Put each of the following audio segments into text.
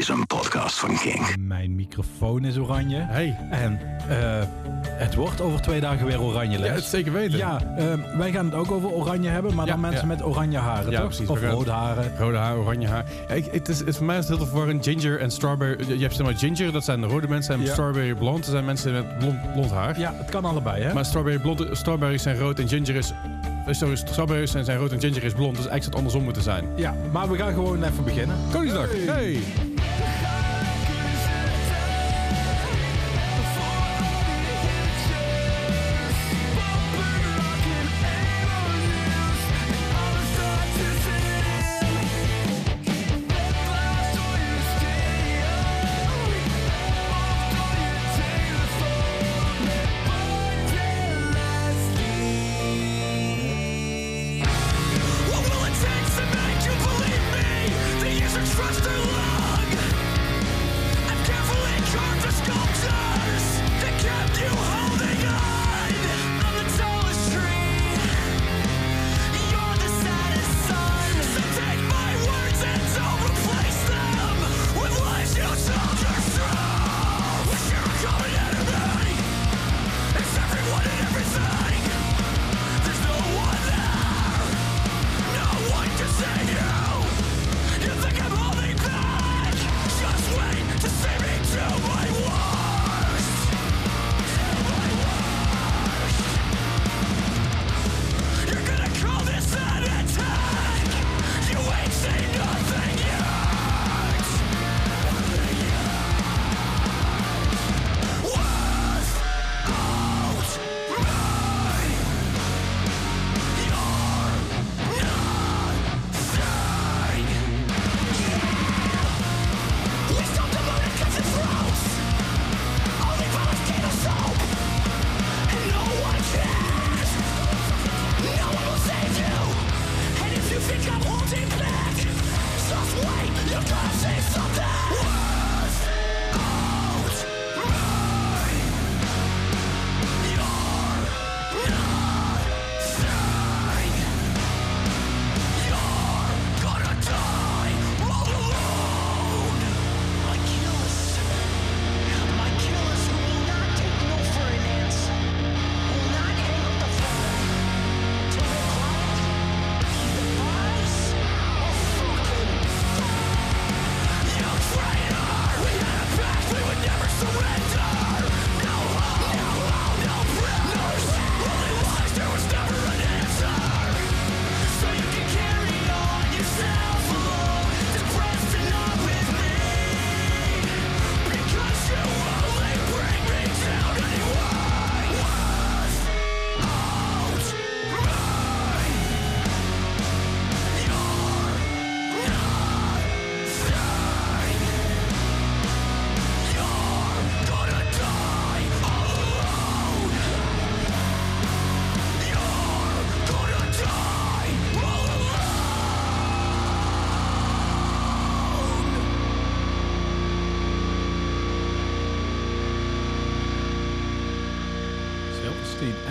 is een podcast van King. Mijn microfoon is oranje. Hey. En eh, het wordt over twee dagen weer oranje, Les. Ja, het zeker weten. Ja, ehm, wij gaan het ook over oranje hebben, maar Ja, dan mensen ja. met oranje haren, Ja, toch? precies. Of rode haren. Rode haar, oranje haar. Ja, ik, het is, het is voor mij is het heel verwarrend. Ginger en strawberry. Je hebt zeg maar ginger, dat zijn de rode mensen. En Ja. strawberry blond, dat zijn mensen met blond, blond haar. Ja, het kan allebei, hè? Maar strawberry blond, strawberries zijn rood en ginger is... eh, Sorry, strawberries zijn, zijn rood en ginger is blond. Dus eigenlijk zou het andersom moeten zijn. Ja, maar we gaan gewoon even beginnen. Koningsdag. Hey.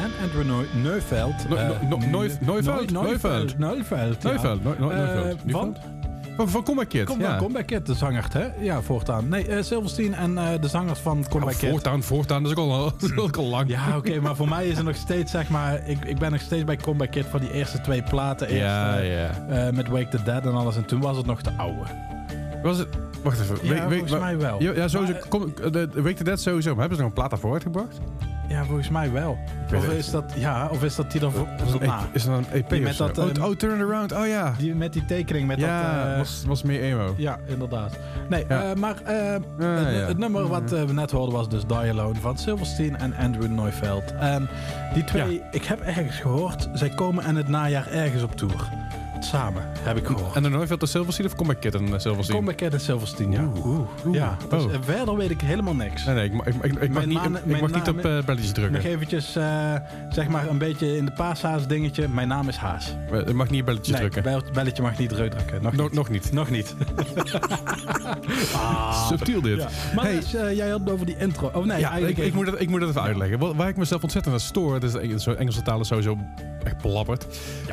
En Andrew Neuveld. Eh, Neuveld? Neu- Neuveld. Neuveld. Neuveld. Neu- Neu- Eh. Van? Van, van Comeback Kid. Kom, ja. Comeback Kid, de zanger, hè? Ja, voortaan. Nee, eh Silverstein en de zangers van Comeback Oh, Kid. voortaan, voortaan. Dat is ook al, dat is ook al lang. Ja, oké, maar voor mij is er nog steeds, zeg maar... Ik, ik ben nog steeds bij Comeback Kid voor die eerste twee platen. Eerst, Ja, ja. met Wake the Dead en alles. En toen was het nog de oude. Was het... Wacht even. Ja, volgens mij wel. Ja, ja sowieso. Maar, kom, de, de Week the Dead sowieso. Maar hebben ze nog een plaat daarvoor uitgebracht? Ja, volgens mij wel. weet Of is dat, ja, of is dat die dan voor, Is dat een na? Is dat een EP Met dat, oh, eh, oh, Turn Around. Oh ja. Die, met die tekening, met ja, dat... eh, was, was meer emo. Ja, inderdaad. Nee, Ja. eh, maar eh, het, het nummer wat eh, we net hoorden was dus Die Alone van Silverstein en Andrew Neufeld. En die twee, ik heb ergens gehoord, zij komen in het najaar ergens op tour. Samen, heb ik gehoord. En dan Neuveld de Silverstein of Comeback Kid en Silverstein? Comeback Kid en Silverstein, ja. Oeh. Oeh. Oeh. ja dus, Oh. eh, verder weet ik helemaal niks. Nee, nee, ik, mag- ik, ik, ik mag Mijn niet, naam- ik, mag niet op eh belletjes drukken. Nog eventjes, eh, zeg maar, een beetje in de paashaas dingetje. Mijn naam is Haas. Eh, Ik mag niet op belletjes Nee, drukken. bel- belletje mag niet drukken. Nog No- niet. nog niet. Nog niet. Subtiel dit. Ja. Maar Hey. dus, eh, jij had het over die intro. Oh nee, Ja, ik, ik, moet dat, ik moet dat even uitleggen. Waar ik mezelf ontzettend aan stoor, dus Engelse, taal is sowieso echt belabberd.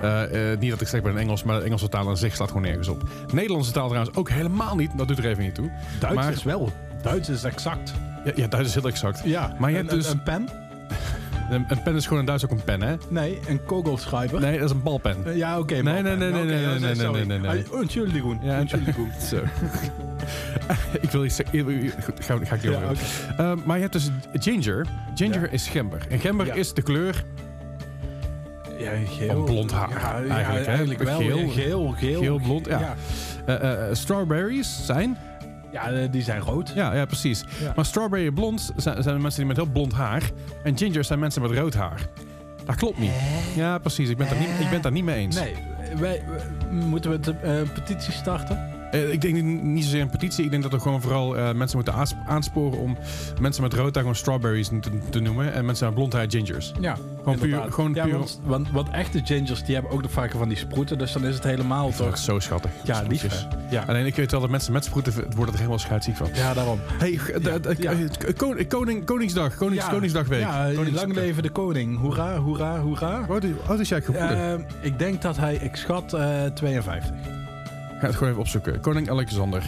Eh, eh, niet dat ik ben in Engels, Engels, maar de Engelse taal aan zich slaat gewoon nergens op. Nederlandse taal trouwens ook helemaal niet, dat doet er even niet toe. Duits maar, is wel. Duits is exact. Ja, ja Duits is heel exact. Ja, Maar je hebt dus- een, pen? Een, een pen is gewoon in Duits ook een pen, hè? Nee, een kogelschrijver. Nee, dat is een balpen. Eh, Ja, oké. Nee, maar- nee, nee, nee, nee, ja, nee, nee, nee, nee, nee. Ah, Entschuldigung. Ja, Entschuldigung. Zo. ik wil iets zeggen. Ga, ga ik Ja, over. oké. Eh, maar je hebt dus ginger. Ginger Ja. is gember. En gember Ja. is de kleur Ja, geel. Van blond haar, Ja, eigenlijk, wel. Geel. Geel, geel, geel. Blond, ja. Ja, eh, eh, strawberries zijn. Ja, eh, die zijn rood. Ja, ja precies. Maar strawberry blond zijn, zijn mensen die met heel blond haar. En ginger zijn mensen met rood haar. Dat klopt niet. Ja, precies. Ik ben, het daar niet, ik ben daar niet mee eens. Nee, wij, wij- moeten we de eh, petitie starten? Eh, ik denk niet, zozeer een petitie. Ik denk dat we gewoon vooral eh, mensen moeten aans- aansporen om mensen met rood haar gewoon strawberries te, te noemen. En mensen met blond haar gingers. Ja, Gewoon puur- gewoon ja, puur- Want, want, want echte gingers die hebben ook nog vaker van die sproeten, dus dan is het helemaal Ik toch... zo schattig. Ja, lief. Sproetjes. hè? Ja. Alleen ik weet wel dat mensen met sproeten worden er helemaal scheidsziek van. ja, daarom. Hey, Ja. eh, kon- koning, Koningsdag, Konings. Koningsdagweek. Konings- lang leven de koning. Hoera, hoera, hoera. Hoe oud is- jij gevoelig? Ik denk dat hij, ik schat, eh 52. Ga het gewoon even opzoeken. Koning Alexander.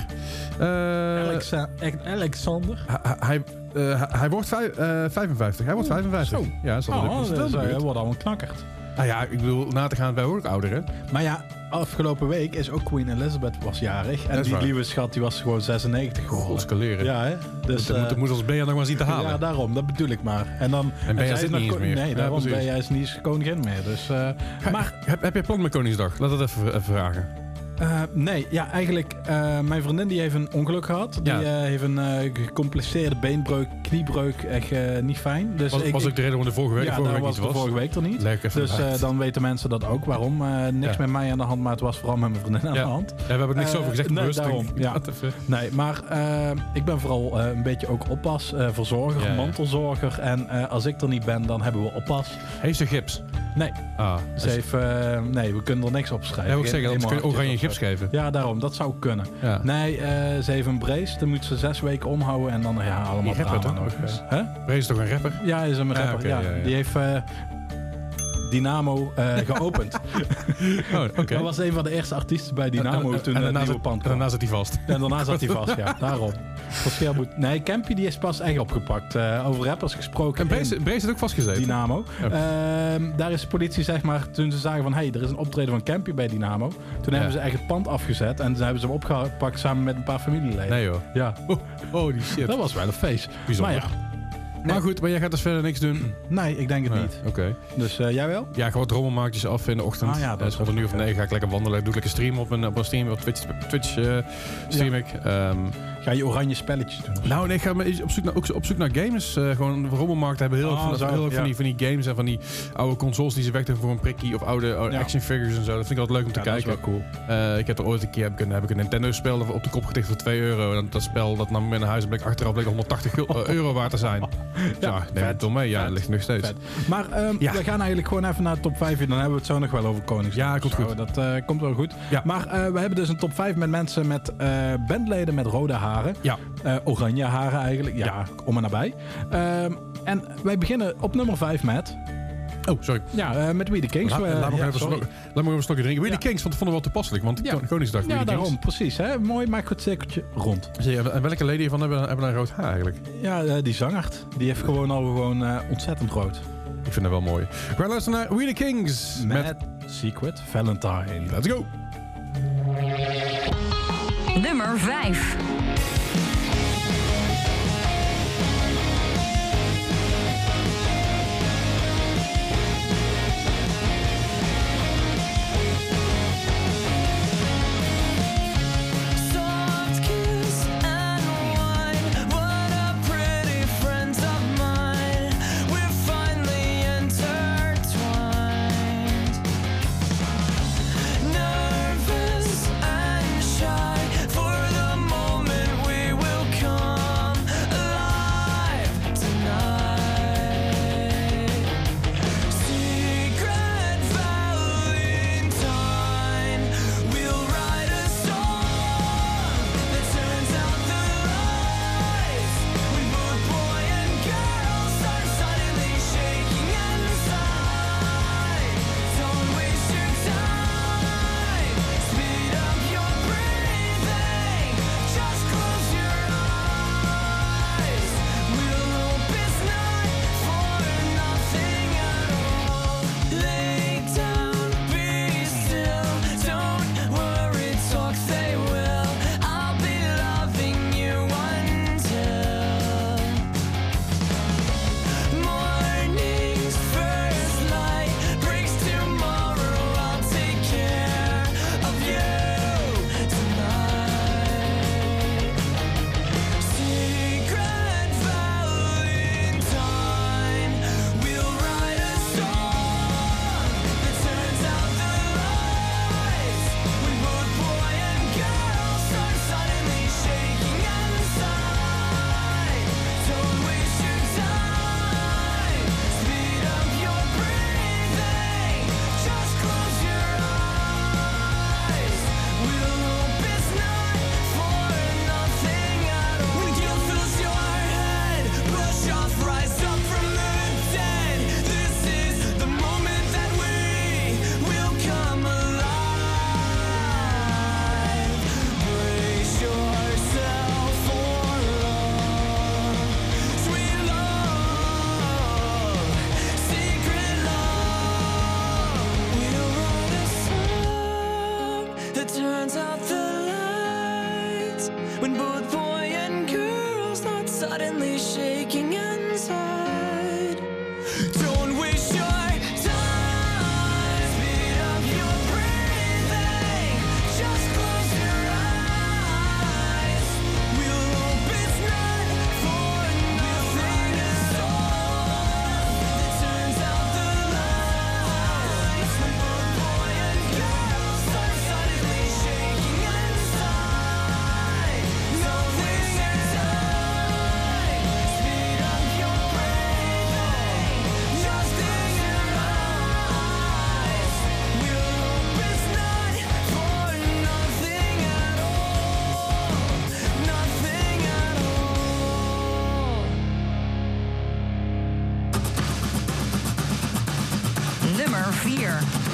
Alexa- Alexander. hij- eh, hij- wordt vijf- eh, 55. Hij wordt Oeh, 55. zo. Ja, dat is Oh. Dat wordt allemaal knakkerd. Nou ja, ik bedoel, na te gaan bij ook ouder, hè? Maar ja, afgelopen week is ook Queen Elizabeth was jarig. En die waar. lieve schat die was gewoon 96 geworden. Ja, hè? Dus, dat moet, eh, moet ons Bea nog maar zien te halen. Ja, daarom. Dat bedoel ik maar. En dan... En Bea zit niet meer. Nee, Ja, daarom precies. ben jij is niet koningin meer. Dus, maar heb, heb je plan met Koningsdag? Laat dat even, even vragen. Eh, nee, ja, eigenlijk... eh, mijn vriendin die heeft een ongeluk gehad. Die Ja. eh, heeft een gecompliceerde beenbreuk, kniebreuk. Echt niet fijn. Dus Was, ik, was ook de reden waarom de vorige week, ja, vorige week was niet de was. vorige week er niet. Even Dus dan weten mensen dat ook. Waarom? Niks Ja. met mij aan de hand, maar het was vooral met mijn vriendin aan de hand. Ja, we hebben er niks over gezegd. nee, daarom, ja. Nee, maar ik ben vooral een beetje ook oppas, verzorger, mantelzorger. En als ik er niet ben, dan hebben we oppas. Heeft ze gips? Nee, Ah. ze heeft, nee, we kunnen er niks op schrijven. Ja, ik zeggen, anders kun je oranje gips geven. Ja, daarom. Dat zou kunnen. Ja. Nee, eh, ze heeft een brace. Dan moet ze zes weken omhouden en dan ja, allemaal rapper toch? nog. Hè? Brace is toch een rapper? Ja, is een Ah, rapper. ja. Die heeft eh, Dynamo eh, geopend. Oh, was een van de eerste artiesten bij Dynamo En- en- toen en daarna zit- pand En daarna zit hij vast. En daarna zat hij vast, ja. Daarom. Verschil moet... Nee, Campy die is pas echt opgepakt. Eh, over rappers gesproken. En in Brace zit ook vastgezeten. Dynamo. Ehm, daar is de politie, zeg maar, toen ze zagen van... hé, hey, er is een optreden van Campy bij Dynamo. Toen hebben ze echt het pand afgezet. En toen hebben ze hem opgepakt samen met een paar familieleden. Nee joh. Ja, Oh, holy shit. dat was wel een feest. Bijzonder. Maar ja, Maar goed, maar jij gaat dus verder niks doen? nee, ik denk het Nee, niet. Oké. Dus eh, jij wel? Ja, gewoon rommelmaakjes af in de ochtend. Ah, ja, dat Eh, is rond een uur of negen ga ik lekker wandelen. Doe ik lekker stream op een, op een stream. Op Twitch, Twitch stream ik. Ehm, Ga je oranje spelletjes doen? nou, nee, ik ga me op zoek naar, ook op zoek naar games. Eh, gewoon rommelmarkt hebben heel, Ah, veel, heel ja. van, die, van die games en van die oude consoles die ze wegdoen voor een prikkie. Of oude, oude Ja. action figures en zo. Dat vind ik altijd leuk om te Ja, dat is kijken. wel cool. Eh, ik heb er ooit een keer heb ik een, heb ik een Nintendo spel op de kop getikt voor 2 euro. En dat spel dat nam mee naar huis en bleek achteraf bleek 180 gul- eh, euro waard te zijn. Ja, nee, vet. mee. Ja, dat ligt nog steeds. Vet. Maar ehm, we gaan eigenlijk gewoon even naar de top 5. En dan hebben we het zo nog wel over Koningsdag. Ja, komt goed. Dat komt wel goed. Maar we hebben dus een top 5 met mensen met bandleden met rode haren. Ja. Eh, oranje haren eigenlijk. Ja, Ja. om en nabij. Ehm, en wij beginnen op nummer 5 met... Oh, sorry. Ja, eh, met We The Kings. Laat, Eh, laat me ja, even, sorry. slok- laat me even een slokje drinken. Ja. de Kings, want dat vonden we wel toepasselijk. Want Ja. Ko- Koningsdag, Ja, de Kings. daarom. Precies. Hè? Mooi, maak het cirkeltje rond. En welke leden hiervan hebben, hebben een rood haar eigenlijk? Ja, die zangert. Die heeft gewoon al gewoon eh, ontzettend rood. Ik vind dat wel mooi. We gaan luisteren naar We the Kings. Met, Met, Secret Valentine. Let's go. Nummer 5. 4.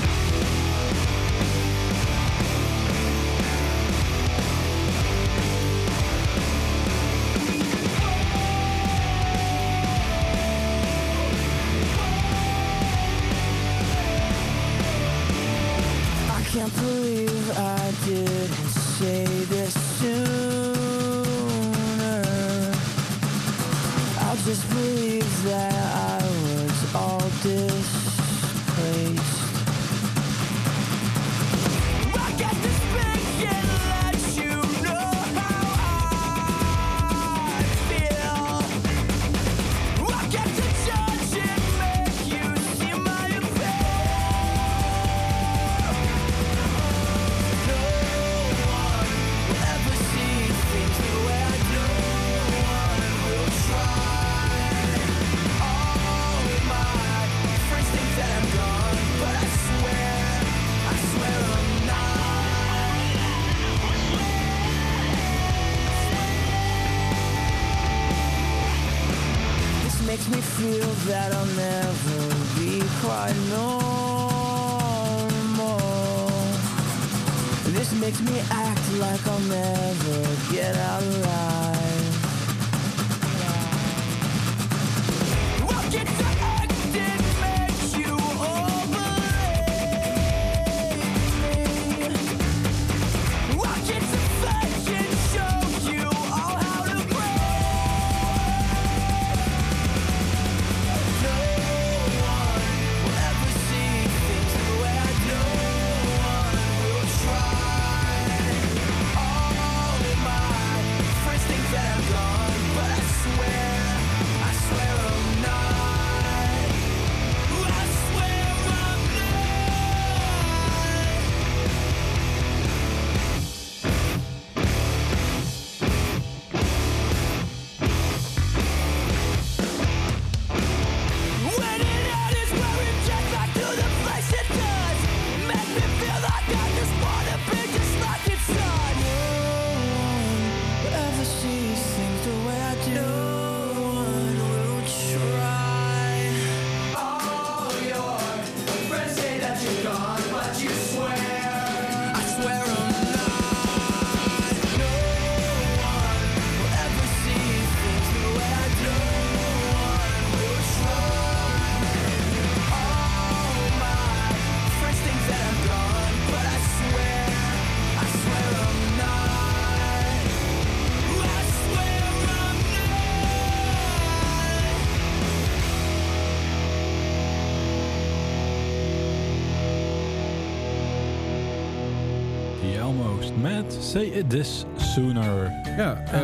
Met Say It This Sooner. Ja, eh,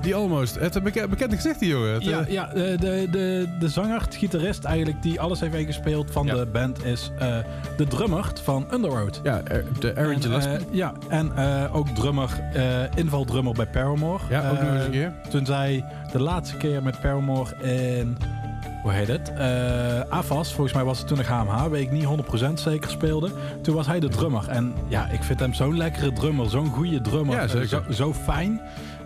die Almost. Het beke- bekende gezicht, die jongen. Het, Ja, eh, ja de, de, de, de zanger, de gitarist eigenlijk, die alles heeft ingespeeld van Ja. de band, is eh, de drummer van Underworld. ja, de Aaron En, Gillespie. eh, ja, en eh, ook drummer, eh invaldrummer bij Paramore. ja, ook nog eens een Eh, keer. Toen zij de laatste keer met Paramore in, hoe heet het? Eh AFAS, volgens mij was het toen nog HMH, weet ik niet 100% zeker speelde. Toen was hij de drummer. En ja, ik vind hem zo'n lekkere drummer, zo'n goede drummer. Ja, zeker. Zo, zo fijn.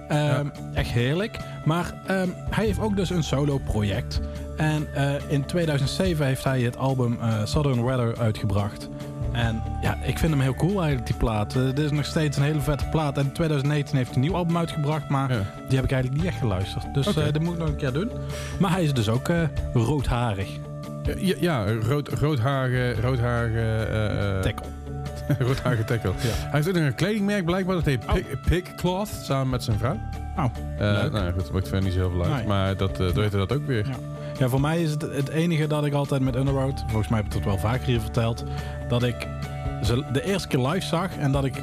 Ehm, Echt heerlijk. Maar ehm, hij heeft ook dus een solo project. En eh, in 2007 heeft hij het album eh, Southern Weather uitgebracht. En ja, ik vind hem heel cool eigenlijk, die plaat. Eh, dit is nog steeds een hele vette plaat. En in 2019 heeft hij een nieuw album uitgebracht, maar Ja. die heb ik eigenlijk niet echt geluisterd. Dus Oké. eh, dat moet ik nog een keer doen. Maar hij is dus ook eh, roodharig. Ja, ja rood, roodharige... roodharige eh, eh, Tackle. Roodharige tackle. Ja. Hij heeft ook nog een kledingmerk blijkbaar. Dat heet Oh. Pig, Pig Cloth, samen met zijn vrouw. Oh, Eh nou ja, goed, dat maakt verder niet zo heel veel uit. Nee. Maar dat uh, weten dat ook weer. Ja. Ja, voor mij is het het enige dat ik altijd met Underworld, volgens mij heb ik het wel vaker hier verteld, dat ik ze de eerste keer live zag en dat ik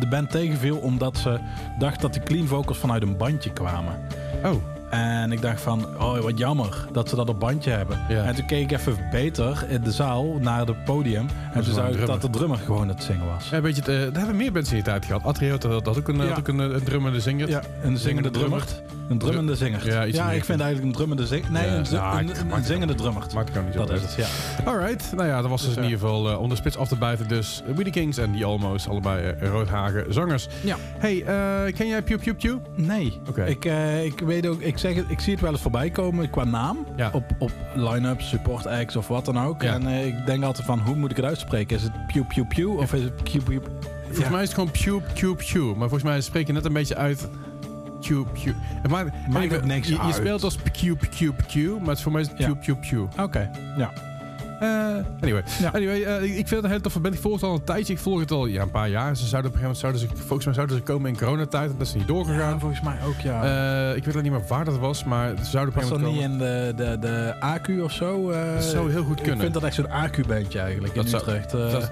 de band tegenviel omdat ze dacht dat de clean vocals vanuit een bandje kwamen. Oh, En ik dacht van, oh wat jammer dat ze dat op bandje hebben. Ja. En toen keek ik even beter in de zaal naar het podium. En toen wel zag ik dat de drummer gewoon het zingen was. ja, weet je, eh, daar hebben meer bands in die tijd gehad. Atrio had dat ook een, Ja. had ook een, eh, een drummende zinger. Ja, een zingende drummer. Een drummende zinger. Ja, iets ik vind eigenlijk een drummende zinger. Nee, Ja. een, Ja, zingende drummer. Maakt het ook niet zo Dat is het, ja. Alright, nou ja, dat was dus, Dus, in ieder geval eh, om de spits af te buiten. Dus uh, Weedy Kings en die Almost, allebei eh, roodhagen zangers. Ja. Hey, eh, ken jij Pew Pew Pew? Nee. Oké. Ik, ik weet ook, ik, zeg het, ik zie het wel eens voorbij komen qua naam. Ja. Op, op line-up, support acts of wat dan ook. En ik denk altijd van, hoe moet ik het uitspreken? Is het pew pew pew of is het pew pew? Volgens mij is het gewoon Pew Pew Pew. Maar volgens mij spreek je net een beetje uit... Maakt, Maakt ook niks je, speelt als Pew Pew Pew, maar voor mij is het Ja. Pew Pew Pew. Oké, ja. Eh, anyway, Ja. anyway eh, ik ik vind het een hele toffe band. Ik volg het al een tijdje. Ik volg het al ja, een paar jaar. Ze zouden op een gegeven moment, zouden ze, volgens mij zouden ze komen in coronatijd. En dat is niet doorgegaan. Ja, volgens mij ook, ja. Eh, ik weet niet meer waar dat was, maar ze zouden op was een dat gegeven niet moment in de, de, de AQ of zo? Dat zou heel goed Ik kunnen. vind dat echt zo'n AQ-bandje eigenlijk Dat in zou- Utrecht. Dat-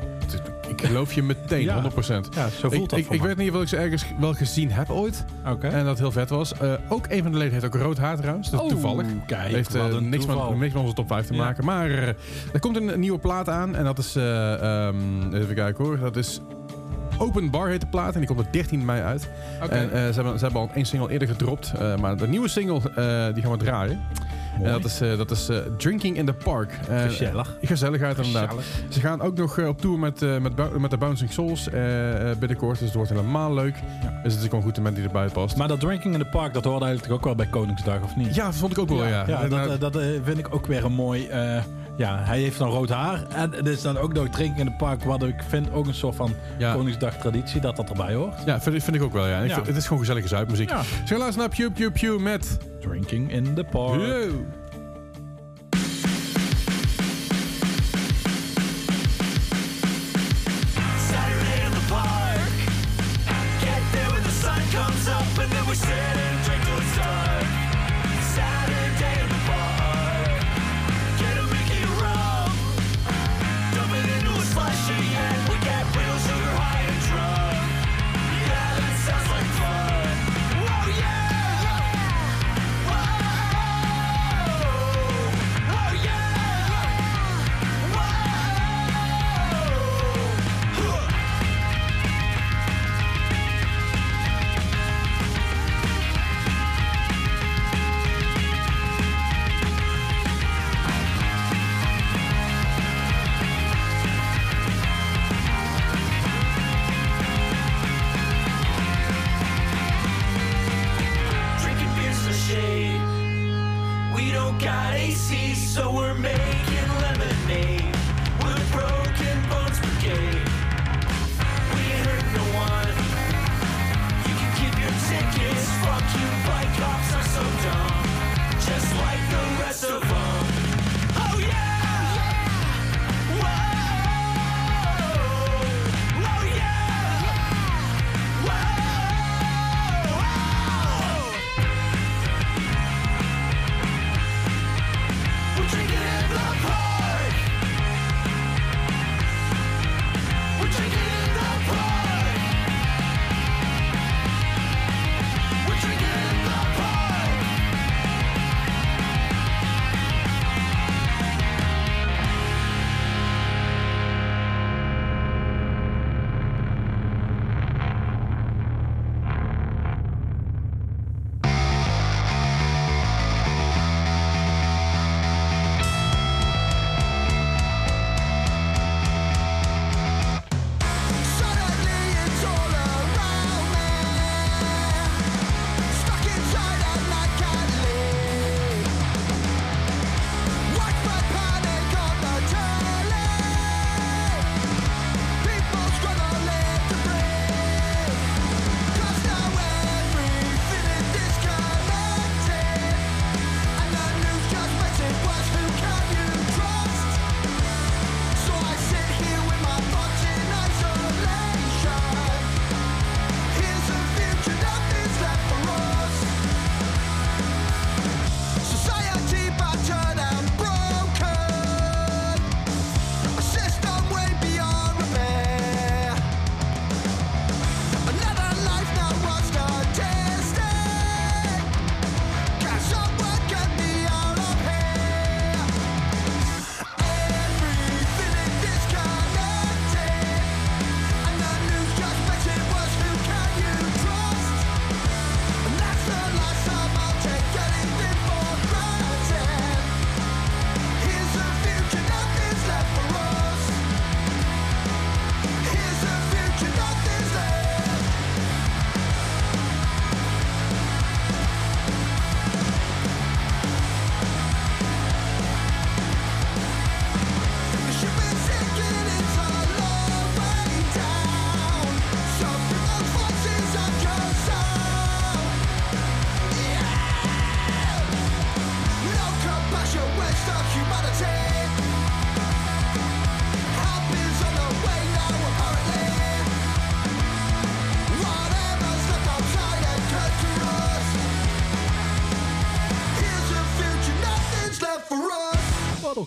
ik geloof je meteen, Ja. 100%. ja, zo voelt Ik, dat ik, ik weet niet of ik ze ergens wel gezien heb ooit. Oké. En dat heel vet was. Ook een van de leden heeft ook rood haar trouwens. Dat is Oh, toevallig. Kijk, heeft niks, toeval. met, niks met onze top 5 te Ja. maken. Maar er komt een, nieuwe plaat aan. En dat is... eh, ehm, even kijken hoor. Dat is... Open Bar heet de plaat. En die komt op 13 mei uit. En eh, ze, hebben, ze hebben al één single eerder gedropt. eh, maar de nieuwe single die gaan we draaien. Mooi. En dat is, dat is Drinking in the Park. Gezellig. Gezelligheid inderdaad. Gezellig. Ze gaan ook nog op tour met, met, met de Bouncing Souls binnenkort. Dus het wordt helemaal leuk. Ja. Dus het is gewoon goed moment die erbij past. Maar dat drinking in the park, dat hoorde eigenlijk ook wel bij Koningsdag, of niet? ja, dat vond ik ook wel, ja. ja, dat, dat vind ik ook weer een mooi... ja, hij heeft dan rood haar. En het is dan ook nog drinking in the park, wat ik vind ook een soort van ja. Koningsdag traditie, dat dat erbij hoort. Ja, vind, ik- vind ik ook wel, ja. En Ik Ja. vind- het is gewoon gezellige zuipmuziek. Ja. Dus we luisteren naar Pew Pew Pew met... Drinking in the park. Yo.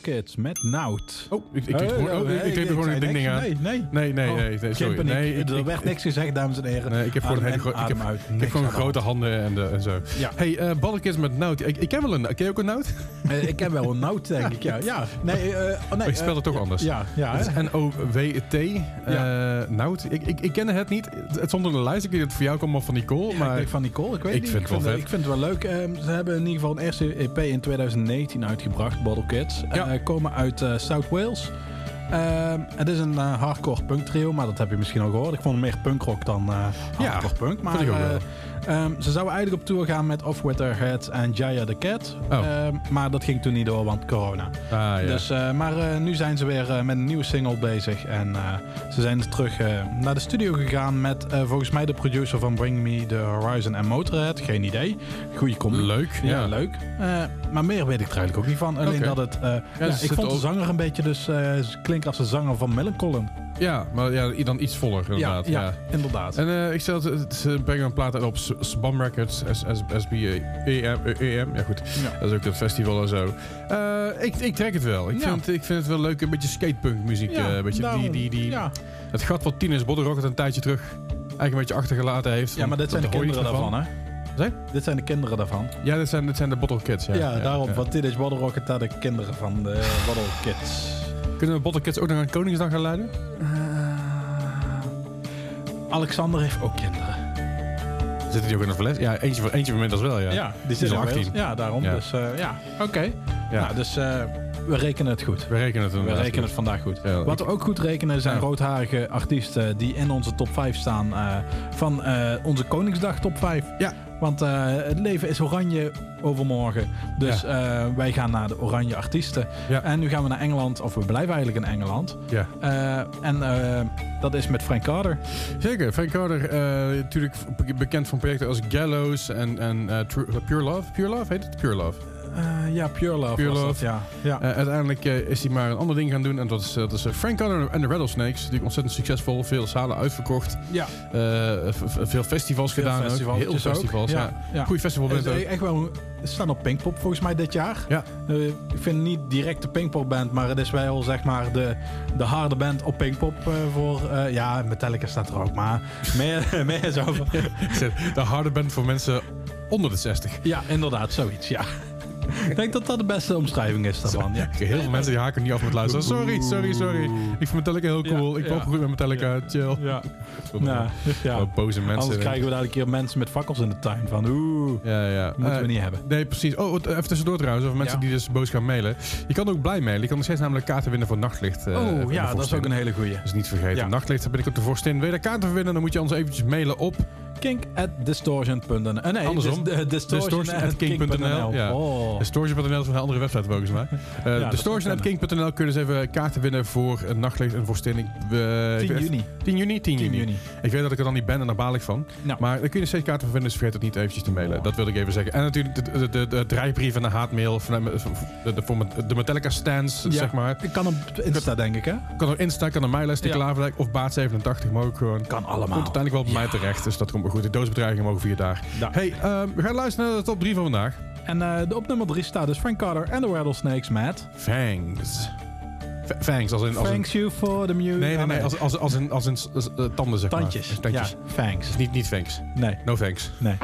Kids met Nout. Oh, ik, ik, ik, oh, ik, ik deed er gewoon een ding, aan. Nee, nee. Nee, nee, Oh, nee, nee, sorry. Nee, er werd niks gezegd, dames en heren. Nee, ik heb gewoon, hele ik heb, uit. ik heb gewoon grote handen en, de, en zo. Ja. Hey, eh balletjes met nout. Ik, ik ken wel een Ken je ook een nout? Eh, ik heb wel een Nout, denk ik. Ja, ja. Nee, eh, oh, nee je spelt het eh, toch anders? Ja, ja. N-O-W-T. eh Nout. Ik, ik, ik kende het niet. Het, stond op de lijst. Ik weet dat het voor jou kwam van Nicole. Maar ik denk van Nicole, ik weet ik niet. vind het wel vet. Ik vind het wel leuk. Ehm, ze hebben in ieder geval een eerste EP in 2019 uitgebracht, Bottle Kids. Ja. Eh, komen uit eh, South Wales. Ehm, het is een eh, hardcore punk trio, maar dat heb je misschien al gehoord. Ik vond het meer punkrock dan eh Ja, hardcore punk. Maar eh, ehm, ze zouden eigenlijk op tour gaan met Off With Their Heads en Jaya the Cat. Oh. Ehm, maar dat ging toen niet door, want corona. Ah, ja. Dus, eh, maar eh, nu zijn ze weer eh, met een nieuwe single bezig. En ze zijn terug naar de studio gegaan met volgens mij de producer van Bring Me The Horizon en Motorhead. Geen idee. Goeie combi. Leuk. Ja, Ja, leuk. Maar meer weet ik er eigenlijk ook niet van. Alleen dat het... ja, ik vond de zanger een beetje dus... klinkt als de zanger van Millencolin. Ja, maar ja, dan iets voller Ja, inderdaad. ja, ja. inderdaad. En eh, ik stel, het- ze brengen een plaat uit op S- SBAM Records, S- S- SB, EM, EM, ja goed, Ja. dat is ook dat festival en zo. Eh, ik, ik trek het wel. Ik, Ja. vind, ik vind het wel leuk, een beetje skatepunk muziek. Ja, eh, een beetje daarom. die, die, die, ja. Het gat wat Body Rocket een tijdje terug eigenlijk een beetje achtergelaten heeft. ja, maar dit zijn de kinderen daarvan, hè? Zeg? Dit zijn de kinderen daarvan. Ja, dit zijn, dit zijn de Bottle Kids. Ja, Ja, daarom. ja. Want dit is Bottle Rocket, daar de kinderen van de Bottle Kids. Kunnen we Bottle Kids ook nog aan Koningsdag gaan leiden? Alexander heeft ook kinderen. Zitten die ook in de fles? Ja, eentje van, eentje van inmiddels wel, ja. Ja, die is zit al in Wales. 18. Ja, daarom. Ja. Dus eh, ja, oké. Ja. Nou, dus eh, we rekenen het goed. We rekenen het We inderdaad rekenen het vandaag goed. Ja, Wat ik- we ook goed rekenen zijn Ja. roodharige artiesten die in onze top 5 staan eh, van eh, onze Koningsdag top 5. Ja. Want eh, het leven is oranje overmorgen. Dus eh, wij gaan naar de oranje artiesten. Ja. En nu gaan we naar Engeland, of we blijven eigenlijk in Engeland. Ja. Eh, en dat is met Frank Carter. Zeker. Frank Carter, natuurlijk be- bekend van projecten als Gallows en, en Pure Love. Pure Love heet het? Pure Love. Eh, ja, Pure Love. Pure dat, ja. ja. Eh, uiteindelijk eh, is hij maar een ander ding gaan doen. En dat is, dat is Frank Carter en de Rattlesnakes. Natuurlijk ontzettend succesvol. Veel zalen uitverkocht. ja. Veel festivals Veel gedaan. ook. festivaltjes Heel ook. festivals, ja. ja. Goeie festival bent ook. echt wel, staan op Pinkpop volgens mij dit jaar. Ja. Ik vind niet direct de Pinkpop band, maar het is wel zeg maar de, de harde band op Pinkpop voor. ja, Metallica staat er ook, maar meer, meer zo. De harde band voor mensen onder de 60. Ja, inderdaad, zoiets. Ja. Ik denk dat dat de beste omschrijving is daarvan. Ja. Heel veel mensen die haken niet af met luisteren. Sorry, sorry, sorry. Ik vind Metallica heel cool. Ja, ik ja. opgegroeid met Metallica. Chill. Ja. Nou, ja. Boze mensen. Anders krijgen we daar een keer mensen met fakkels in de tuin van. Oeh, Ja, ja. moeten Eh, we niet hebben. Nee, precies. Oh, wat- even tussendoor trouwens, over mensen Ja. die dus boos gaan mailen. Je kan ook blij mailen. Je kan nog steeds namelijk kaarten winnen voor Nachtlicht. eh, oh, ja, dat is ook een hele goeie. Dus niet vergeten. Ja. Nachtlicht, daar ben ik op de Vorstin. Wil je daar kaarten winnen, dan moet je ons eventjes mailen op Kink at distortion.nl. Eh, nee, Andersom. dis- eh, distortion, Distortion at at king.nl. Ja. Oh. distortion.nl is van een andere website volgens mij. Uh, dat Distortion.king.nl kun je dus even kaarten winnen voor een Nachtlicht en Vorstin. Ik, eh, ik 10 weet- juni. 10 juni? 10 juni. 10 juni. Ik weet dat ik er dan niet ben en daar baal ik van. Nou. Maar daar kun je steeds kaarten voor vinden, dus vergeet het niet eventjes te mailen. Oh. Dat wilde ik even zeggen. En natuurlijk de, de, de, de draaibrief en de haatmail van de, de, de, voor de Metallica stands, Ja. zeg maar. Ik kan op Insta, denk ik, hè? Kan er Insta, kan er MyList, de Ja. Klaverdijk of Baat87, maar ook gewoon... Kan allemaal. Komt uiteindelijk wel bij mij terecht, dus dat komt goed. De doosbedreigingen mogen via daar. Ja. Hey, ehm, we gaan luisteren naar de top 3 van vandaag. En eh, de op nummer 3 staat dus Frank Carter en de Rattlesnakes met... Fangs. V- Fangs, als in... Als Thanks you for the music. nee, nee, nee, als, als, als in, als s- eh, tanden, zeg Tandjes. maar. Tandjes. Ja, thanks. Dus niet, niet thanks. Nee, No thanks. nee.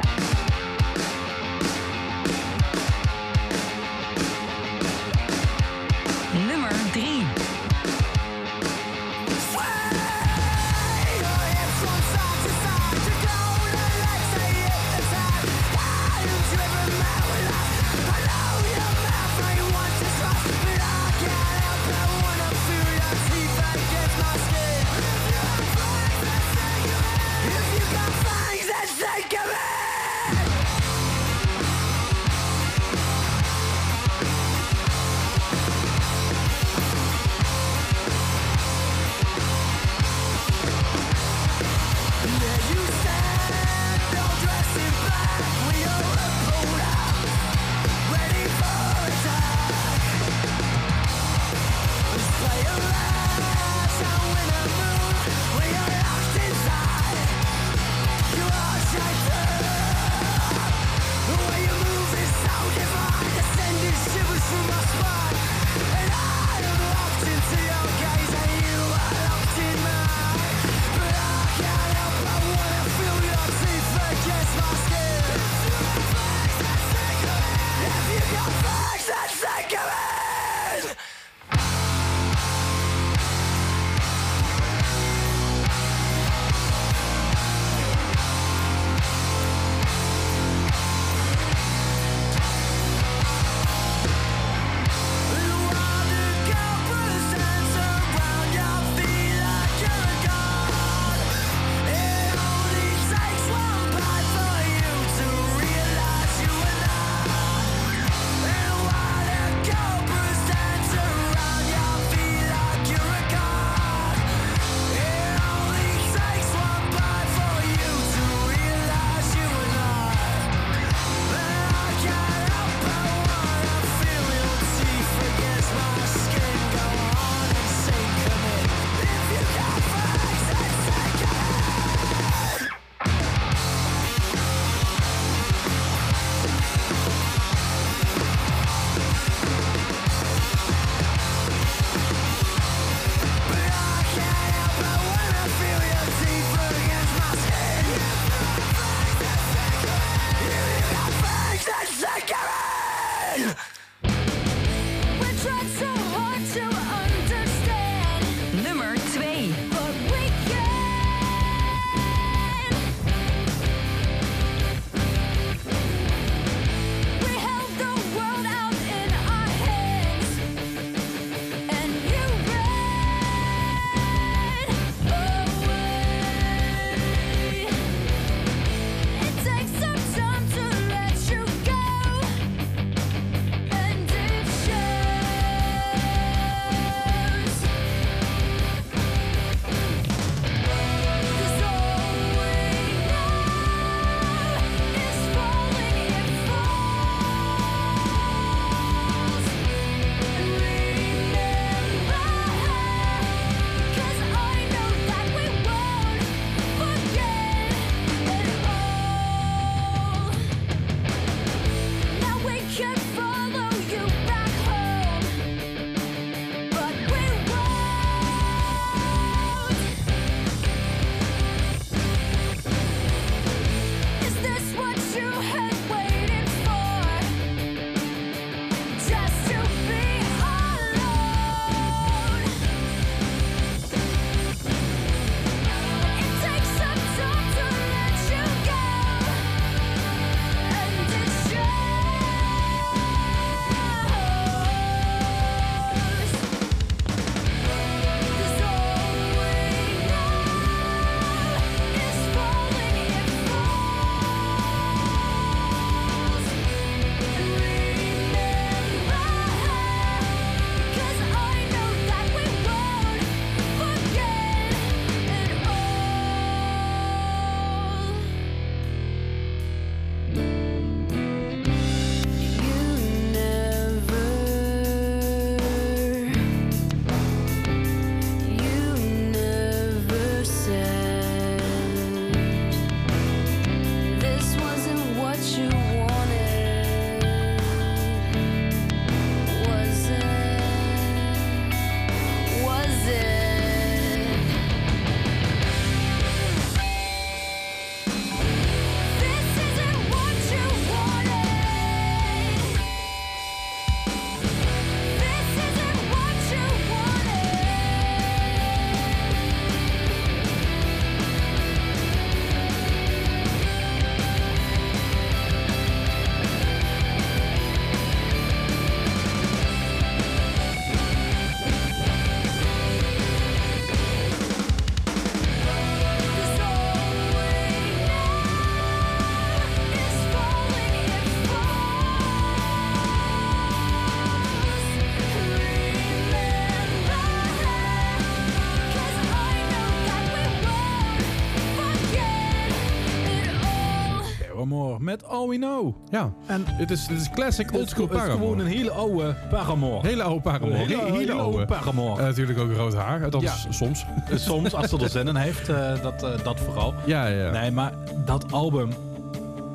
Met All We Know. Ja. En Dit is, dit is classic het is, oldschool het is gewoon Paramore. een hele oude Paramore. Hele oude Paramore. Hele- Hele, hele hele oude. Paramore. En natuurlijk ook rood haar. Althans, Ja. soms. Soms, als ze er zin in heeft, eh, dat, eh, dat vooral. Ja, ja. Nee, maar dat album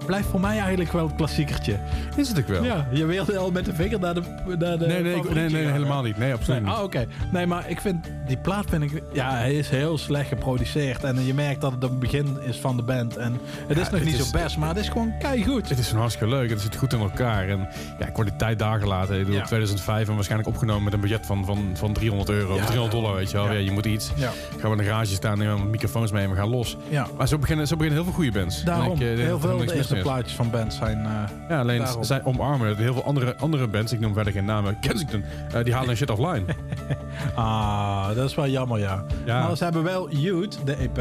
blijft voor mij eigenlijk wel het klassiekertje. Is het ook wel? Ja, je wilde al met de vinger naar de naar de Nee, nee, ik- nee, helemaal niet. Nee, absoluut Nee, niet. ah, oké. Nee, maar ik vind die plaat vind ik, ja, hij is heel slecht geproduceerd en je merkt dat het het begin is van de band en het is nog het niet is- zo best, maar het is gewoon keigoed. Het is gewoon hartstikke leuk. Het zit goed in elkaar. En ja, kwaliteit dagen later. Ik bedoel, Ja. 2005 en waarschijnlijk opgenomen met een budget van, van, van 300 euro. Ja, of 300 dollar, weet je wel. ja. Je moet iets. Gaan we in de garage staan, nemen we microfoons mee en we gaan los. ja. Maar zo beginnen, zo beginnen heel veel goede bands. Daarom, ik, eh, heel veel de eerste. Plaatjes van bands zijn... eh, Ja, alleen Daarom. zij omarmen heel veel andere, andere bands. Ik noem verder geen namen. Kensington. eh, die halen een shit offline. ah, dat is wel jammer, ja. Ja. Maar ze hebben wel Youth, de EP.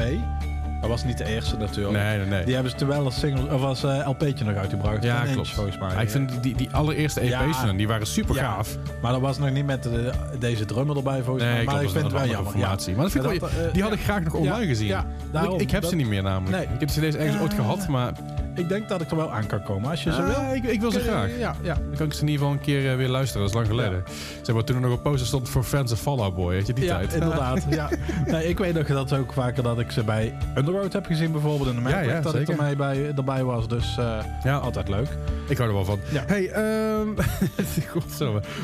Dat was niet de eerste natuurlijk. Nee, nee, nee. Die hebben ze toen wel als single of als eh, LP'tje nog uitgebracht. Ja, inch, klopt. volgens mij. Ja, ik vind die, die allereerste EP's Ja. die waren super Ja. gaaf. Maar dat was nog niet met de- deze drummer erbij volgens Nee, mij. Maar ik vind het wel jammer. formatie. Maar dat vind ik wel- die had ik graag nog online gezien. Ik, heb Dat- ze niet meer namelijk. Nee. Ik heb ze deze ergens ooit gehad, maar Ik denk dat ik er wel aan kan komen. Als je ze Ah, wil. ik, ik wil ze graag. Ja, ja. Dan kan ik ze in ieder geval een keer eh, weer luisteren. Dat is lang geleden. Zeg maar, toen er nog een poster stond voor fans of Fall Out Boy. Weet je, die ja, tijd. inderdaad. ja. Nee, ik weet nog dat ook vaker dat ik ze bij Underworld heb gezien bijvoorbeeld. In de Ja, ja, Magic, dat ik zeker. ermee bij, erbij was. Dus eh, Ja, altijd leuk. ik hou er wel van. Ja. Hey, ehm.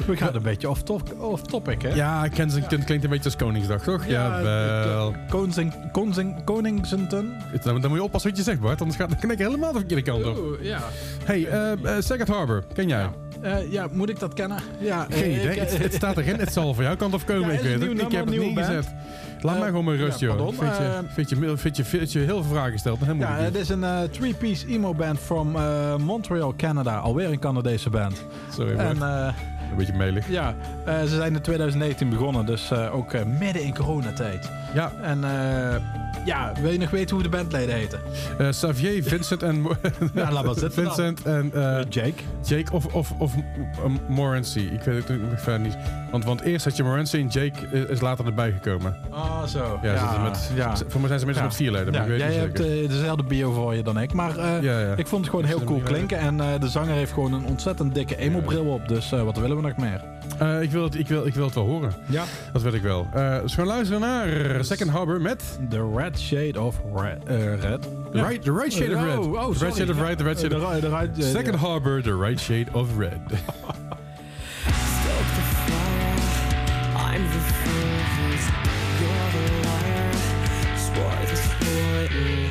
We gaan een beetje off, top, off topic, hè? Ja, Kensington klinkt een beetje als Koningsdag, toch? Ja, wel. Koningsington. Dan, dan moet je oppassen wat je zegt, Bart. Anders gaat dan ik helemaal de verkeerde kant op. Oeh, ja. Hey, eh eh, Second Harbor. Ken jij? Eh, ja, moet ik dat kennen? Ja, Geen idee. ik- het, het staat erin. Het zal voor jouw kant op komen. Ja, ik weet nummer, heb het niet band. gezet. Laat mij gewoon maar rust, ja, joh. Vind je, vind, je, vind, je, vind je heel veel vragen gesteld. Ja, het is een three-piece emo-band from Montreal, Canada. Alweer een Canadese band. Sorry. En een beetje melig. ja, ze zijn in 2019 begonnen, dus ook midden in coronatijd. Ja, En eh, ja, wil je nog weten hoe de bandleden heten? eh, Xavier, Vincent en... Ja, laat maar zitten dan. Vincent en eh, Jake. Jake of, of, of Morency. Ik weet het nog verder niet. Want, want eerst had je Morency en Jake is, later erbij gekomen. Ah, zo. Ja, met, ja. Voor mij zijn ze mensen met vier leden, maar ik weet jij niet hebt zeker. dezelfde bio voor je dan ik. Maar ik vond het gewoon heel cool klinken. En de zanger heeft gewoon een ontzettend dikke emo-bril op. Dus wat willen we nog meer? Ik, wil het, ik, wil, ik wil het wel horen. Ja. Dat wil ik wel. Dus we gaan luisteren naar Second Harbor met... The Red Shade of Red. eh, red. The right, the right Shade of Red. Oh, oh, the sorry. right Shade of Red, the Red Shade De of... ri- de ri- eh, Second ja. Harbor, the right shade of red. Stoke the fire. I'm the fool who's you're the liar. Swore the story.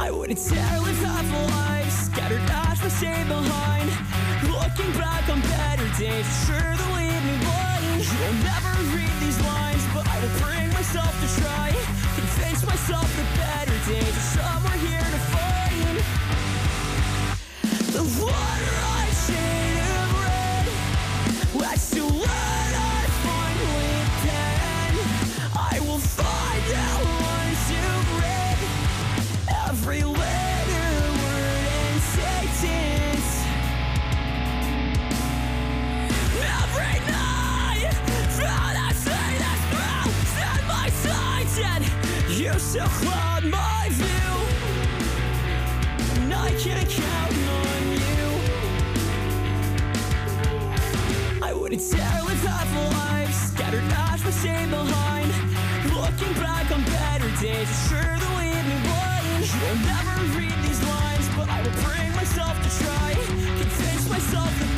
I wouldn't dare live half a life, scattered ash was stayed behind. Looking back on better days, sure to leave me blind. You'll never read these lines, but I will bring myself to try. Convince myself that better days are somewhere here to find. The one still cloud my view. And I can't count on you. I wouldn't dare live half a life, scattered ash was stayed behind. Looking back on better days, it's sure to leave me blind. You'll never read these lines, but I will bring myself to try. Convince myself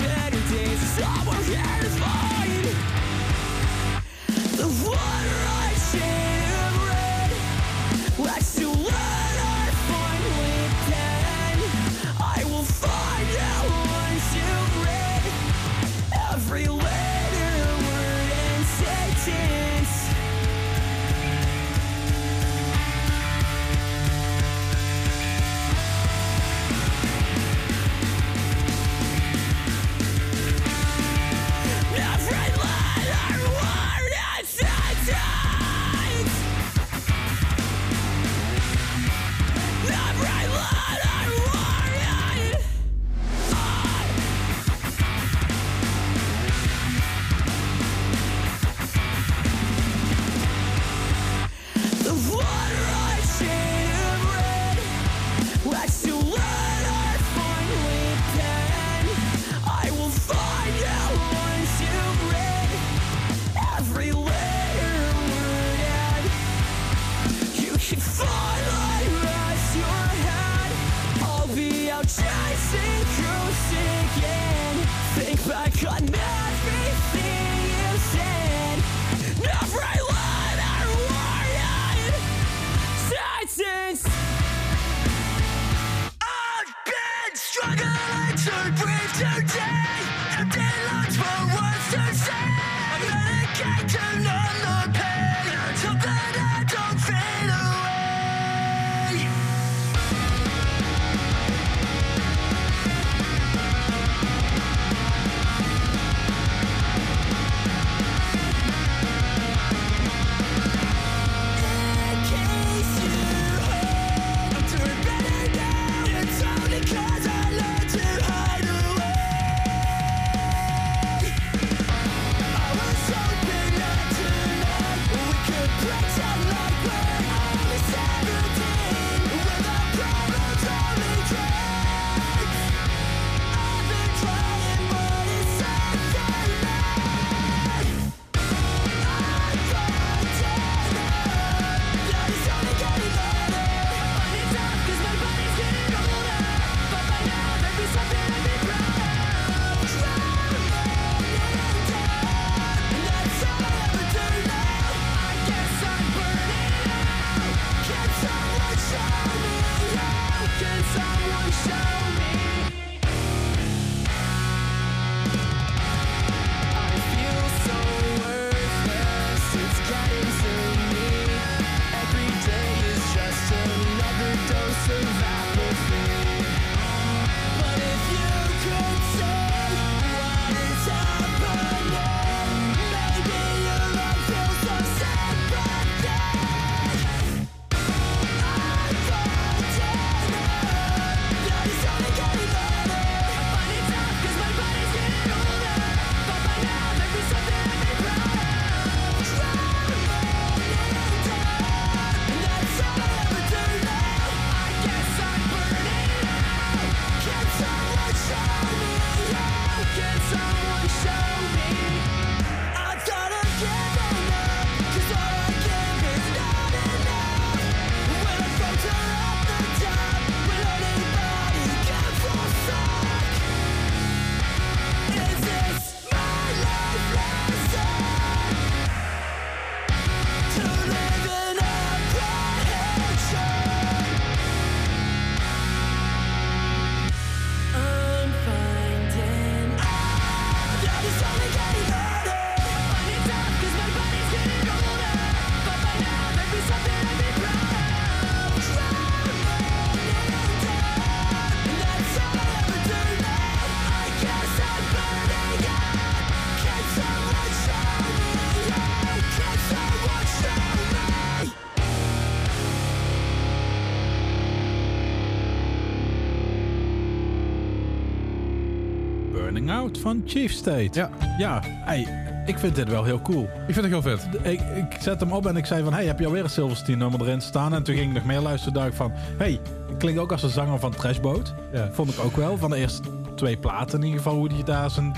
van Chief State. Ja. Ja, hey, ik vind dit wel heel cool. Ik vind het heel vet. Ik, ik zet hem op en ik zei van, hey, heb je alweer een Silverstein nummer erin staan? En toen ging ik nog meer luisteren, dacht ik van, hey, klinkt ook als een zanger van Trashboat. Ja. Vond ik ook wel, van de eerste twee platen in ieder geval, hoe die daar zijn,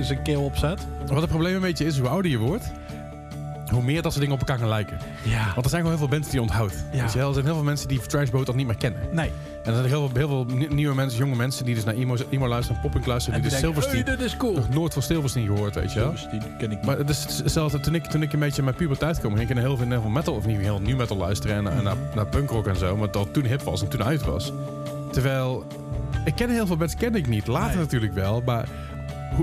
zijn keel op zet. Wat het probleem een beetje is, hoe ouder je wordt, hoe meer dat soort dingen op elkaar gaan lijken. Ja. Want er zijn gewoon heel veel bands die je onthoudt. Ja. Weet je wel? Er zijn heel veel mensen die Trashboat al niet meer kennen. Nee. En er zijn heel veel, heel veel nie- nieuwe mensen, jonge mensen die dus naar emo, emo luisteren, popping luisteren, En die die denken, Silverstein dit is cool. nog nooit van Silverstein gehoord, weet je wel. Silverstein ken ik niet. Maar het is hetzelfde toen ik, toen ik een beetje in mijn puberteit kwam, ging ik heel veel, heel veel metal, of niet heel nieuw metal luisteren en, en naar, naar punkrock en zo, wat dat toen hip was en toen uit was. Terwijl, ik ken heel veel bands, ken ik niet. Later Nee. natuurlijk wel, maar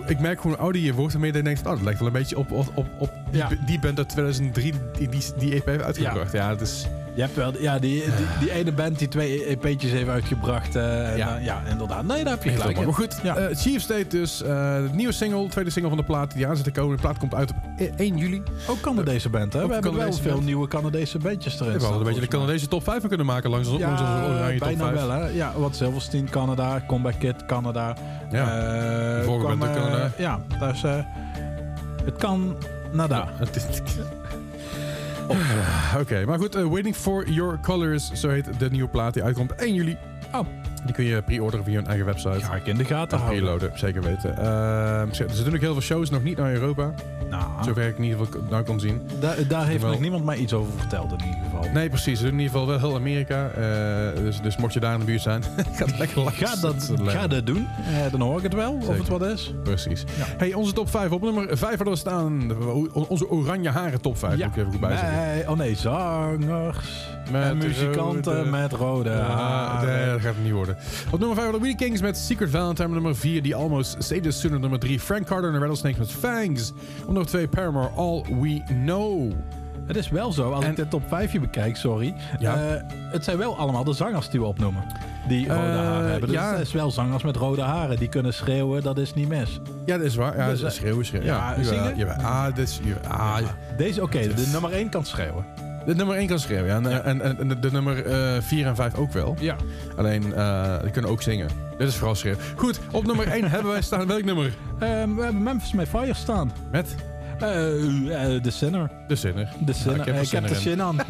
ik merk gewoon ouder je wordt, je denkt, oh, dat lijkt wel een beetje op, op, op, op die, Ja. die band uit 2003 die, die, die EP heeft uitgebracht. Ja, het is... Je hebt wel, ja, die, die, die ene band die twee EP'tjes heeft uitgebracht. eh, en Ja. dan- ja, inderdaad. Nee, daar heb je gelijk maar goed, Ja. eh, Chief State dus, eh, de nieuwe single, tweede single van de plaat die aan zit te komen. De plaat komt uit op 1 juli. Ook Canadese band, hè? We hebben wel veel band. nieuwe Canadese bandjes erin We hadden een beetje de. Canadese top 5 kunnen maken langs, langs onze oranje Ja, top 5. bijna wel, hè? Ja, wat Silverstein, Canada, Comeback Kid, Canada. Ja. Eh, De vorige kwam, ook eh, Canada. Ja, dus eh, het kan nada. Is- Oké, maar goed. eh, Waiting for Your Colors, zo heet de nieuwe plaat die uitkomt 1 juli. Oh. Die kun je pre-orderen via hun eigen website. Ga ik in de gaten En houden. preloaden, zeker weten. Ze, ze doen ook heel veel shows, nog niet naar Europa. Nou, Zover ik in ieder geval nou kon zien. daar, daar heeft nog niemand mij iets over verteld in ieder geval. Nee, precies. Ze doen in ieder geval wel heel Amerika. Eh, dus, dus mocht je daar in de buurt zijn, ga het lekker langs. Ga dat, ga dat doen. Eh, dan hoor ik het wel, of het wat is. Precies. Ja. Hey, onze top 5. Op nummer 5 hadden we staan onze oranje haren top 5. Moet ik even goed. Nee, oh nee, zangers Met en muzikanten rode- met rode Ja, haren. nee, dat gaat het niet worden. Op nummer 5 hadden we The Kings met Secret Valentine. Nummer 4 The Almost Saved Us Sooner. Nummer 3 Frank Carter en Rattlesnake met Fangs. Op nummer 2 Paramore All We Know. Het is wel zo, als En- ik dit top 5 bekijk, sorry. Ja. eh, het zijn wel allemaal de zangers die we opnoemen. Die rode Eh, haren hebben. Dus ja. het is wel zangers met rode haren. Die kunnen schreeuwen, dat is niet mis. Ja, dat is waar. Ja, Dus, eh, schreeuwen, schreeuwen. ja, Ja, zingen? ja, ja, ah, dit is, ah. Deze, oké, de nummer 1 kan schreeuwen. De nummer 1 kan schreeuwen, ja. En, Ja. en, en, en de, de nummer 4 en 5 ook wel. Ja. Alleen, eh, die kunnen ook zingen. Dit is vooral schreeuwen. Goed, op nummer 1 hebben wij staan welk nummer? Ehm, we hebben Memphis May Fire staan. Met Eh, eh, de Sinner. de zinner. De Sinner. ik heb Eh, ik heb zin zin aan.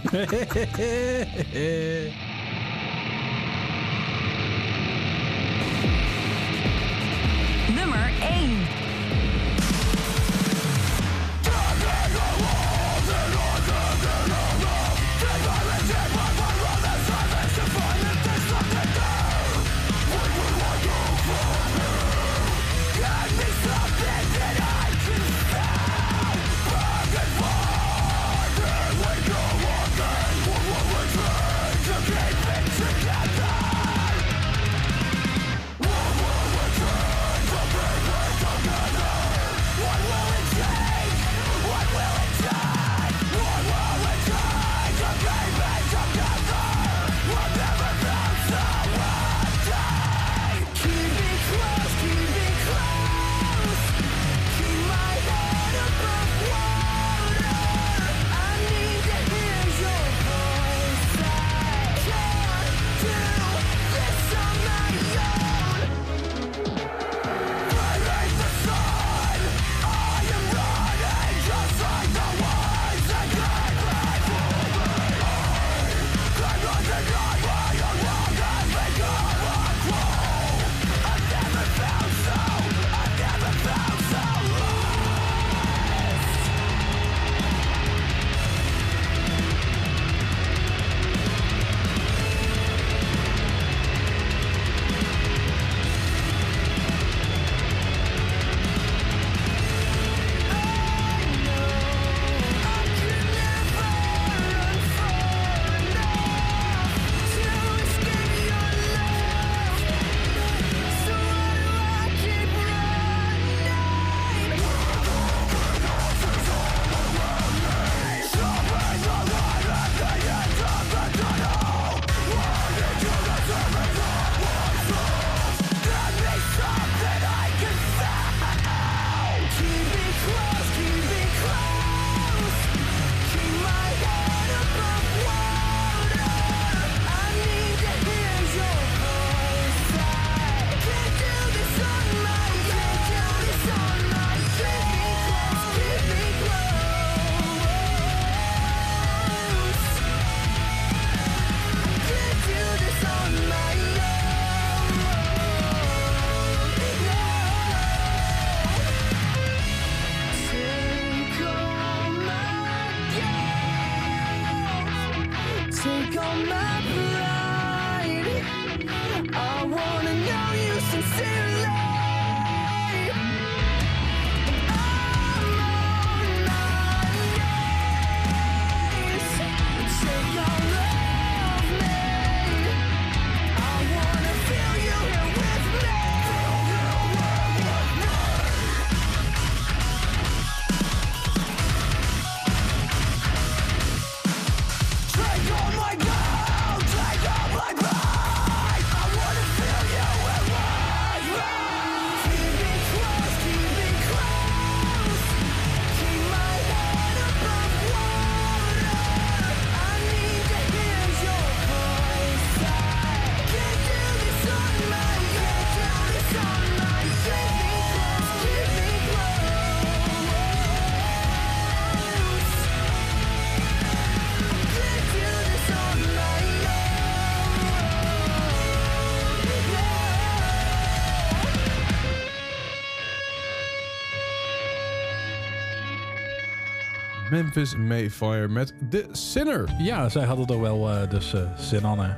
Memphis Mayfire met The Sinner. Ja, zij hadden er wel eh, dus zin aan. Hè.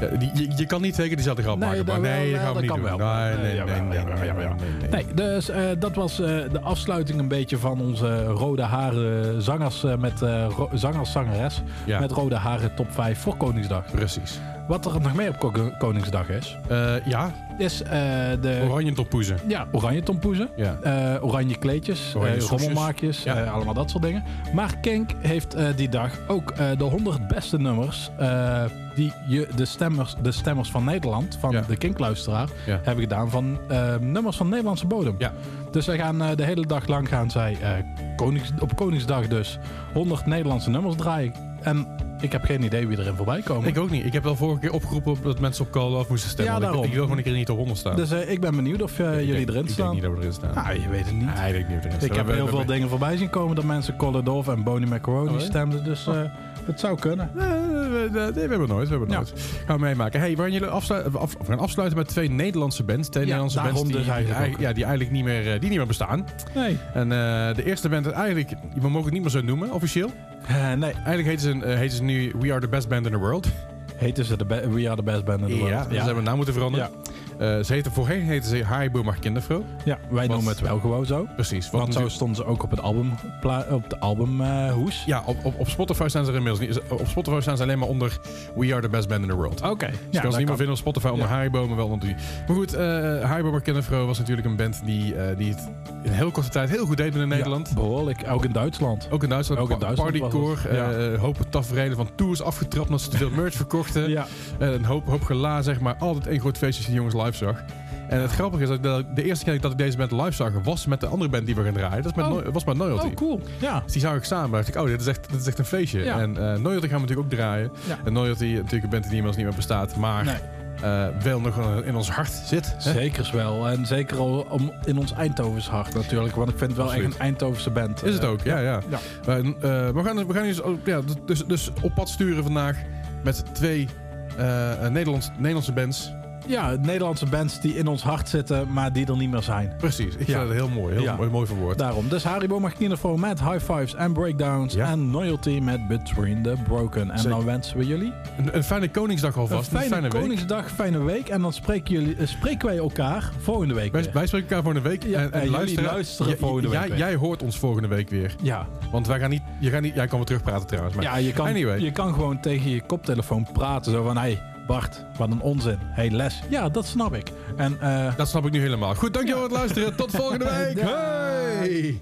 Ja, die, je, je kan niet zeker diezelfde grap Nee, maken, maar dat wel, nee, dat gaan we niet doen. wel. Nee, nee, nee, nee, nee, nee, nee. Nee, dus eh, dat was de afsluiting een beetje van onze rode haren zangers met uh, zangers zangeres Ja. met rode haren top 5 voor Koningsdag. Precies. Wat er nog meer op Ko- Koningsdag is, ja, is eh, de oranje toppoezen. ja, oranje tompoezen. Ja. Eh, oranje kleedjes, Oranje eh, rommelmaakjes, Ja. allemaal dat soort dingen. Maar Kink heeft die dag ook de 100 beste nummers die je, de, stemmers, de stemmers van Nederland, van Ja. de Kink-luisteraar, Ja. hebben gedaan van nummers van Nederlandse bodem. Ja. Dus zij gaan de hele dag lang gaan zij Konings, op Koningsdag dus 100 Nederlandse nummers draaien. En ik heb geen idee wie erin voorbij komen. Ik ook niet. Ik heb wel vorige keer opgeroepen dat mensen op Call of moesten stemmen. Ja, ik-. Ik, wil gewoon een keer niet op 100 staan. dus eh, ik ben benieuwd of eh, Ik jullie denk- erin ik staan. denk niet dat we erin staan. Ah, je weet het niet. Nee, ik denk niet we erin staan. Ik heb We- heel we- veel we- dingen voorbij zien komen dat mensen Colladov en Bonnie Macaroni Oh, stemden. Dus eh, het zou kunnen. Nee, we, we- we hebben het nooit. We hebben Ja. nooit. Gaan we meemaken. Hey, waar jullie afsluiten, af, we gaan afsluiten met twee Nederlandse bands. Twee Ja, Nederlandse bands die, dus eigenlijk ja, die eigenlijk niet meer, die niet meer bestaan. Nee. En de eerste band, eigenlijk, we mogen het niet meer zo noemen, officieel. Eh, nee. Eigenlijk heten ze, eh, heten ze nu We Are The Best Band in the World. Heten ze de We Are The Best Band in the World. Ja, dus hebben we naam moeten veranderen. Eh, ze heten, voorheen heten ze Haribo mag kindervrouw. Ja, wij noemen het wel gewoon zo. Precies. Want zo stonden ze ook op het album, op de albumhoes. ja, op, op, op Spotify staan ze er inmiddels niet. Op Spotify staan ze alleen maar onder We Are The Best Band in the World. Oké. Dus je kan ze niet meer vinden op Spotify onder Ja. Maar wel onder die. Maar goed, eh Haribo maar kindervrouw was natuurlijk een band die, eh, die het in heel korte tijd heel goed deed in Nederland. behoorlijk. Ook in Duitsland. Ook in Duitsland. Ook in Duitsland Partycore. eh, hoop tafereelen van tours afgetrapt omdat ze te veel merch verkochten. Ja. Eh, een hoop, hoop gela, zeg maar. Altijd één groot feestje die jongens live zag. En het grappige is dat ik de, eerste keer dat ik deze band live zag, was met de andere band die we gaan draaien. Dat is met Oh. Was met Loyalty. Oh, cool. Ja. Dus die zag ik samen. dacht ik, oh, dit is echt, dit is echt een feestje. Ja. En eh Loyalty gaan we natuurlijk ook draaien. Ja. En Loyalty, natuurlijk een band die inmiddels niet meer bestaat, maar Nee. eh, wel nog in ons hart zit. hè? Zekers wel. En zeker al om, in ons Eindhovens hart natuurlijk. Want ik vind het wel Absoluut. echt een Eindhovense band. Is het Eh, ook, ja, ja. Ja. We gaan, we gaan dus, oh, ja, dus, dus op pad sturen vandaag met twee Nederlands, Nederlandse bands. Ja, Nederlandse bands die in ons hart zitten, maar die er niet meer zijn. Precies, ik Ja. vind het heel mooi, heel Ja. mooi, mooi verwoord. Daarom. Dus Haribo Martinefo met High Fives en Breakdowns. Ja. En Loyalty met Between the Broken. En Zeker. dan wensen we jullie Een, een fijne Koningsdag alvast, een fijne, week. Koningsdag, fijne week. En dan spreken, jullie, eh, spreken wij elkaar volgende week Wij, weer. wij spreken elkaar volgende week. En luisteren- luisteren volgende week jij, jij hoort ons volgende week weer. Ja, Want wij gaan niet, je gaat niet, jij kan weer terugpraten trouwens. Maar ja je, kan, Anyway. je kan gewoon tegen je koptelefoon praten. Zo van, hé hey, Bart, wat een onzin. hey, Les. Ja, dat snap ik. En eh, dat snap ik nu helemaal. Goed, dankjewel voor het luisteren. Tot volgende week. Hey!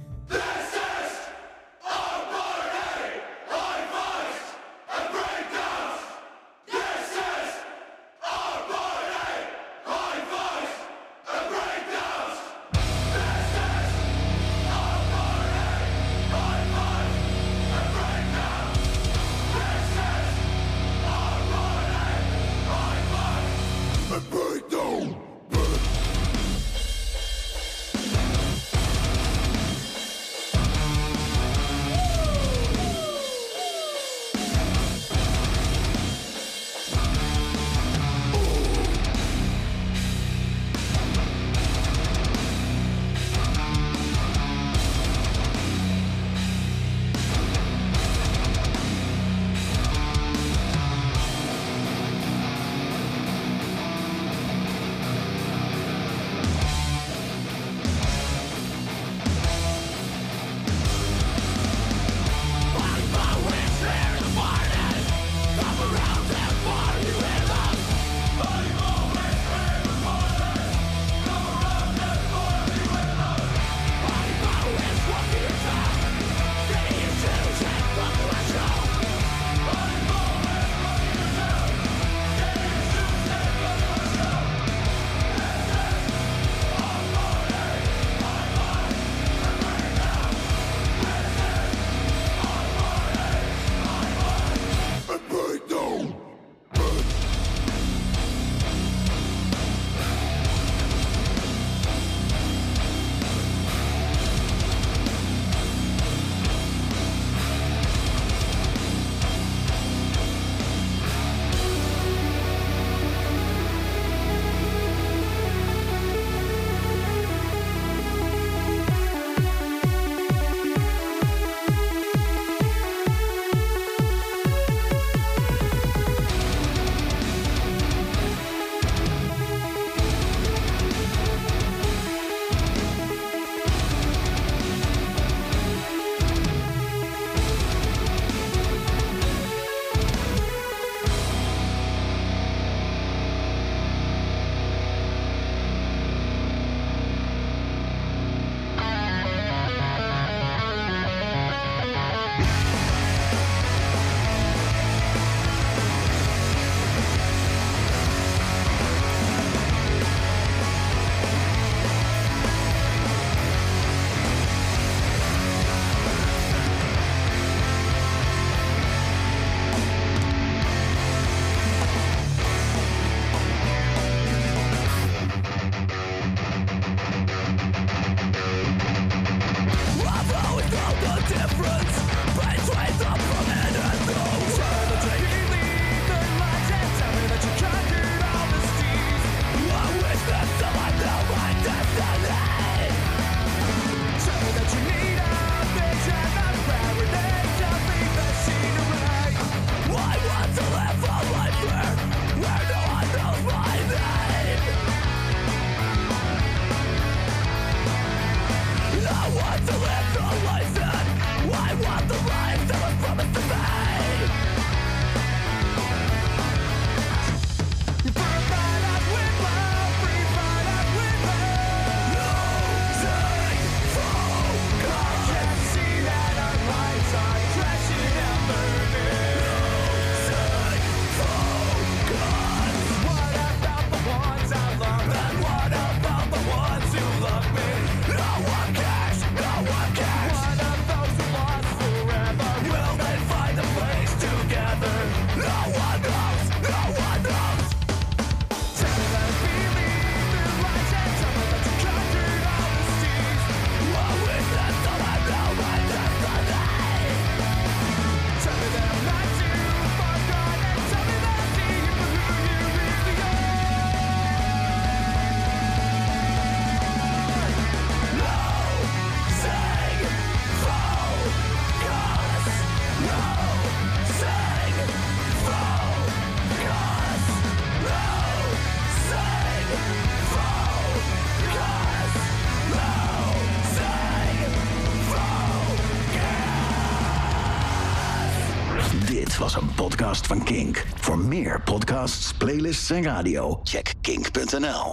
Meer podcasts, playlists en radio, check kink.nl.